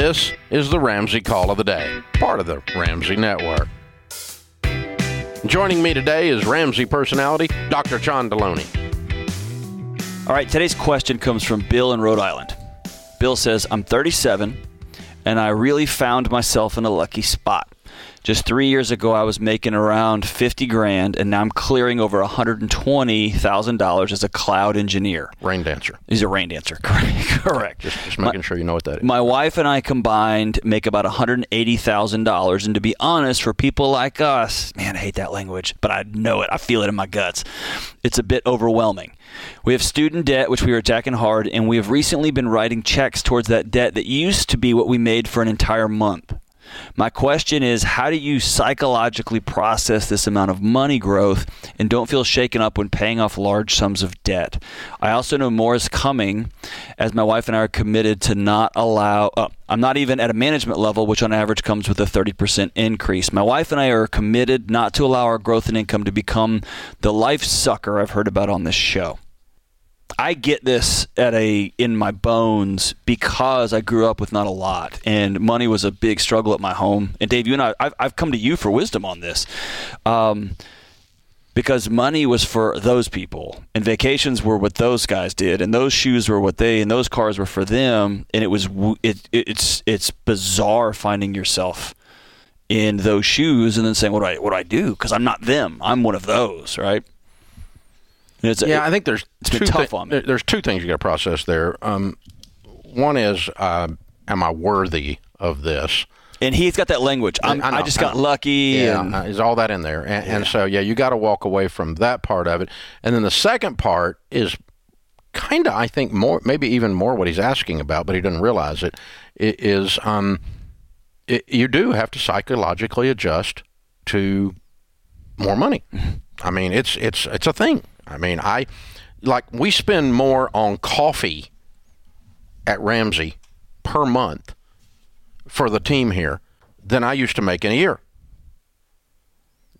This is the Ramsey Call of the Day, part of the Ramsey Network. Joining me today is Ramsey personality Dr. John Deloney. All right, today's question comes from Bill in Rhode Island. Bill says, I'm 37 and I really found myself in a lucky spot. Just three years ago, I was making around 50 grand, and now I'm clearing over $120,000 as a cloud engineer. Rain dancer. He's a rain dancer. Correct. Just, just making my, sure you know what that is. My wife and I combined make about $180,000. And to be honest, for people like us, man, I hate that language, but I know it. I feel it in my guts. It's a bit overwhelming. We have student debt, which we are attacking hard, and we have recently been writing checks towards that debt that used to be what we made for an entire month. My question is how do you psychologically process this amount of money growth and don't feel shaken up when paying off large sums of debt? I also know more is coming as my wife and I are committed to not allow. Uh, I'm not even at a management level, which on average comes with a 30% increase. My wife and I are committed not to allow our growth and income to become the life sucker I've heard about on this show. I get this at a in my bones because I grew up with not a lot, and money was a big struggle at my home. And Dave, you and I, I've, I've come to you for wisdom on this, um, because money was for those people, and vacations were what those guys did, and those shoes were what they, and those cars were for them. And it was it, it's it's bizarre finding yourself in those shoes and then saying, "What do I what do I do?" Because I'm not them. I'm one of those, right? It's, yeah, it, I think there's two tough thi- on me. There's two things you got to process there. Um, one is, uh, am I worthy of this? And he's got that language. i, know, I just got lucky. Yeah, and, uh, is all that in there? And, yeah. and so, yeah, you got to walk away from that part of it. And then the second part is kind of, I think, more, maybe even more what he's asking about, but he doesn't realize it. it is um, it, you do have to psychologically adjust to more money. I mean, it's it's it's a thing. I mean, I like we spend more on coffee at Ramsey per month for the team here than I used to make in a year.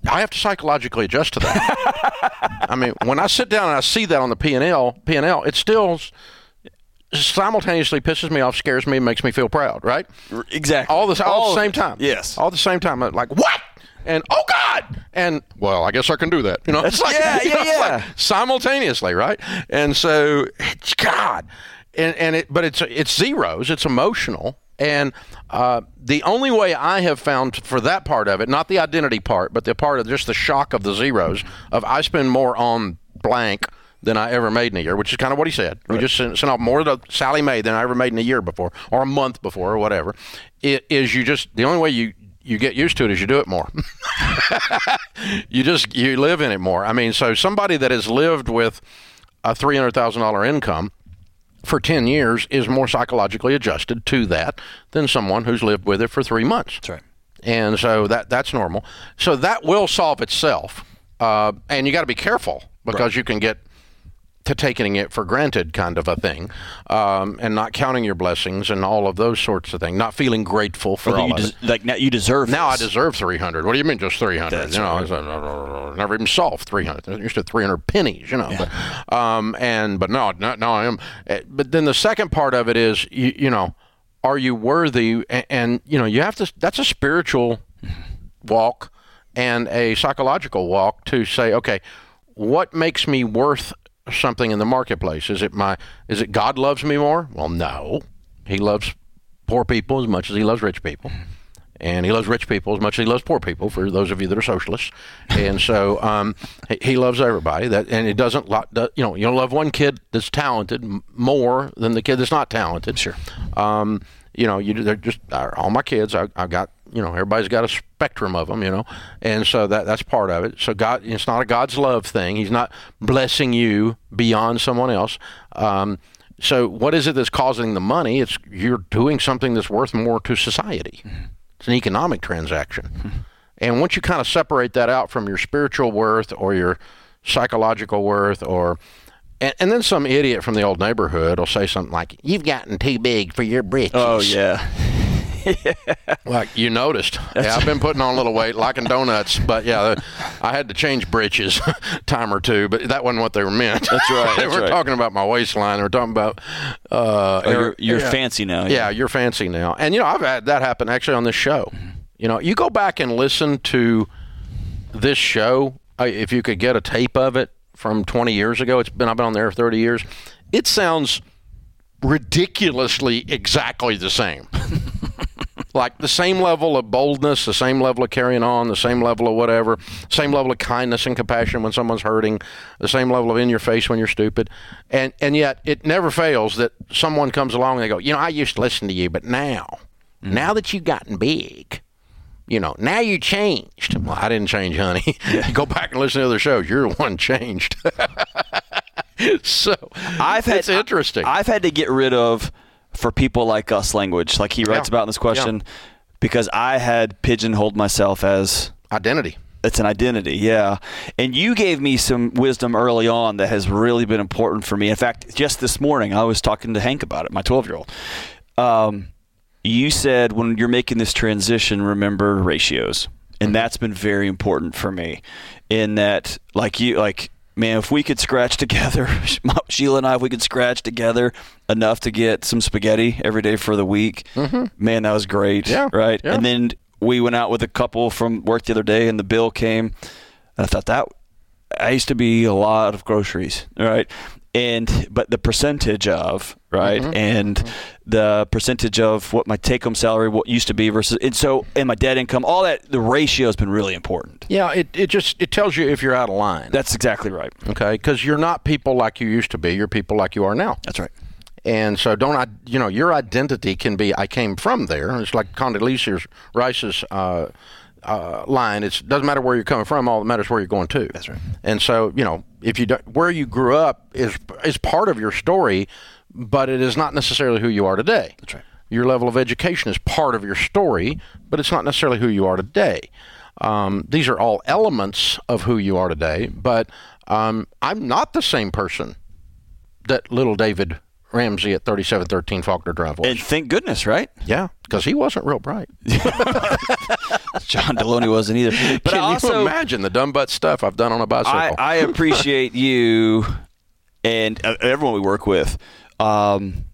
I have to psychologically adjust to that. I mean, when I sit down and I see that on the P and L, P and L, it still simultaneously pisses me off, scares me, makes me feel proud. Right? Exactly. All this, all, all at the same time. Yes. All at the same time. Like what? and oh God, and well, I guess I can do that. You know, it's like, yeah, yeah, know, yeah. Like simultaneously, right? And so, it's God, and and it, but it's it's zeros. It's emotional. And uh, the only way I have found for that part of it, not the identity part, but the part of just the shock of the zeros, of I spend more on blank than I ever made in a year, which is kind of what he said. Right. We just sent, sent off more to Sallie Mae than I ever made in a year before, or a month before, or whatever. It is you just the only way you you get used to it as you do it more. you just you live in it more. I mean, so somebody that has lived with a three hundred thousand dollar income for 10 years is more psychologically adjusted to that than someone who's lived with it for three months. That's right. And so that that's normal. So that will solve itself. Uh, and you got to be careful because right. you can get to taking it for granted kind of a thing, um, and not counting your blessings and all of those sorts of things, not feeling grateful for all of des- it. Like now you deserve. Now this. I deserve three hundred. What do you mean just three hundred? You know, right. I never even solved three hundred. Used to three hundred pennies. You know, yeah. but, um, and but no, no, no, I am. Eh, but then the second part of it is, you, you know, are you worthy? And, and you know, you have to. That's a spiritual walk and a psychological walk to say, okay, what makes me worth something in the marketplace? Is it my is it God loves me more? Well, no. He loves poor people as much as he loves rich people. And he loves rich people as much as he loves poor people. For those of you that are socialists, and so um, he loves everybody. That and it doesn't, you know, you don't love one kid that's talented more than the kid that's not talented. Sure. Um, you know, you they're just all my kids. I, I got you know everybody's got a spectrum of them you know and so that that's part of it. So god it's not a god's love thing. He's not blessing you beyond someone else. Um, so what is it that's causing the money? It's you're doing something that's worth more to society. It's an economic transaction. And once you kind of separate that out from your spiritual worth or your psychological worth or and, and then some idiot from the old neighborhood will say something like you've gotten too big for your britches. Oh yeah Like you noticed. yeah, I've been putting on a little weight, liking donuts, but yeah, I had to change britches time or two, but that wasn't what they were meant. That's right, they that's were right. talking about my waistline. They were talking about. Uh, Oh, you're, you're yeah. fancy now. Yeah, you're fancy now. And you know, I've had that happen actually on this show. You know, you go back and listen to this show. uh, If you could get a tape of it from 20 years ago, it's been I've been on there 30 years. It sounds ridiculously exactly the same. Like the same level of boldness, the same level of carrying on, the same level of whatever, same level of kindness and compassion when someone's hurting, the same level of in your face when you're stupid. And and yet it never fails that someone comes along and they go, "You know, I used to listen to you, but now, mm-hmm. now that you've gotten big, you know, now you changed." Well, I didn't change, honey. you go back and listen to other shows. You're the one changed. so I've had, it's interesting. I've had to get rid of for people like us language, like he writes Yeah. about in this question, because I had pigeonholed myself as Identity. it's an identity, yeah. And you gave me some wisdom early on that has really been important for me. In fact, just this morning I was talking to Hank about it, my 12 year old. Um, you said when you're making this transition, remember ratios, and that's been very important for me. In that, like you, like man, if we could scratch together, Sheila and I, if we could scratch together enough to get some spaghetti every day for the week, mm-hmm. man, that was great, Yeah, right? yeah. And then we went out with a couple from work the other day, and the bill came, and I thought that I used to be a lot of groceries, right? And but the percentage of right, and the percentage of what my take-home salary what used to be versus, and so and my debt income, all that the ratio has been really important. Yeah, it, it just it tells you if you're out of line. That's exactly right. okay because you're not people like you used to be you're people like you are now That's right. and so don't i you know your identity can be i came from there it's like condoleezza rice's uh, uh, line it doesn't matter where you're coming from all that matters where you're going to That's right. and so you know if you don't, where you grew up is is part of your story but it is not necessarily who you are today That's right. your level of education is part of your story, but it's not necessarily who you are today. Um, these are all elements of who you are today, but um, I'm not the same person that little David Ramsey at 3713 Faulkner Drive was. And thank goodness, right? yeah, because he wasn't real bright. John Deloney wasn't either. But Can also you imagine the dumb butt stuff I've done on a bicycle? I, I appreciate you and uh, everyone we work with. Um,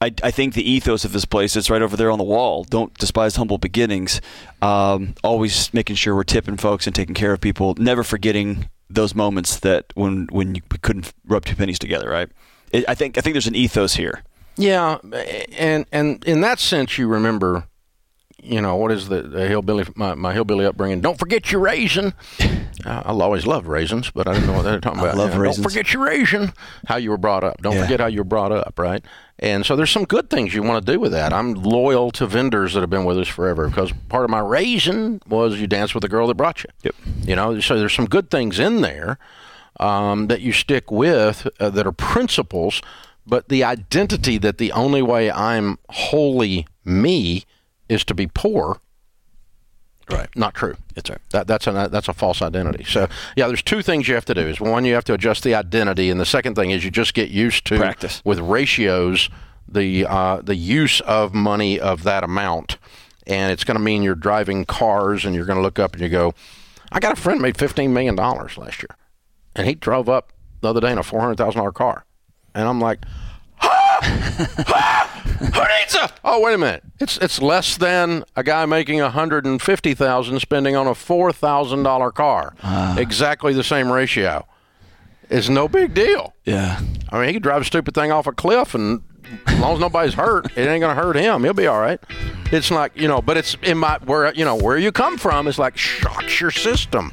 I, I think the ethos of this place is right over there on the wall. Don't despise humble beginnings. Um, always making sure we're tipping folks and taking care of people. Never forgetting those moments that when when you couldn't rub two pennies together. Right. It, I think I think there's an ethos here. Yeah, and and in that sense, you remember, you know, what is the, the hillbilly my, my hillbilly upbringing? Don't forget your raisin. Uh, I always love raisins, but I didn't know what they were talking about. love Yeah, raisins. Don't forget your raisin. How you were brought up. Don't Yeah. forget how you were brought up, right? And so there's some good things you want to do with that. I'm loyal to vendors that have been with us forever because part of my raisin was you dance with the girl that brought you. Yep. You know, so there's some good things in there um, that you stick with uh, that are principles, but the identity that the only way I'm wholly me is to be poor. Right. Not true. That's right. That, that's a that's a false identity. So yeah, there's two things you have to do. Is one you have to adjust the identity, and the second thing is you just get used to Practice. with ratios the uh, the use of money of that amount, and it's going to mean you're driving cars, and you're going to look up and you go, I got a friend made fifteen million dollars last year, and he drove up the other day in a four hundred thousand dollar car, and I'm like. Who needs a? Oh, wait a minute. It's it's less than a guy making a hundred and fifty thousand spending on a four thousand dollar car. Ah. exactly the same ratio. It's no big deal. Yeah. I mean, he could drive a stupid thing off a cliff, and as long as nobody's hurt, it ain't gonna hurt him. He'll be all right. It's like you know, but it's in my where you know where you come from is like shocks your system.